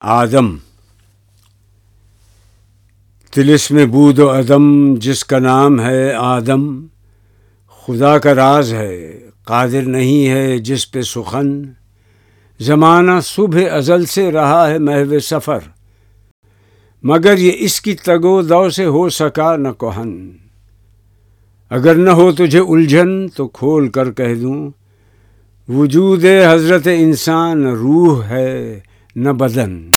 آدم۔ تلس میں بود و عدم جس کا نام ہے آدم، خدا کا راز ہے، قادر نہیں ہے جس پہ سخن۔ زمانہ صبح ازل سے رہا ہے محو سفر، مگر یہ اس کی تگو دو سے ہو سکا نہ کوہن اگر نہ ہو تجھے الجھن تو کھول کر کہہ دوں۔ وجود حضرت انسان روح ہے، نہ بدن۔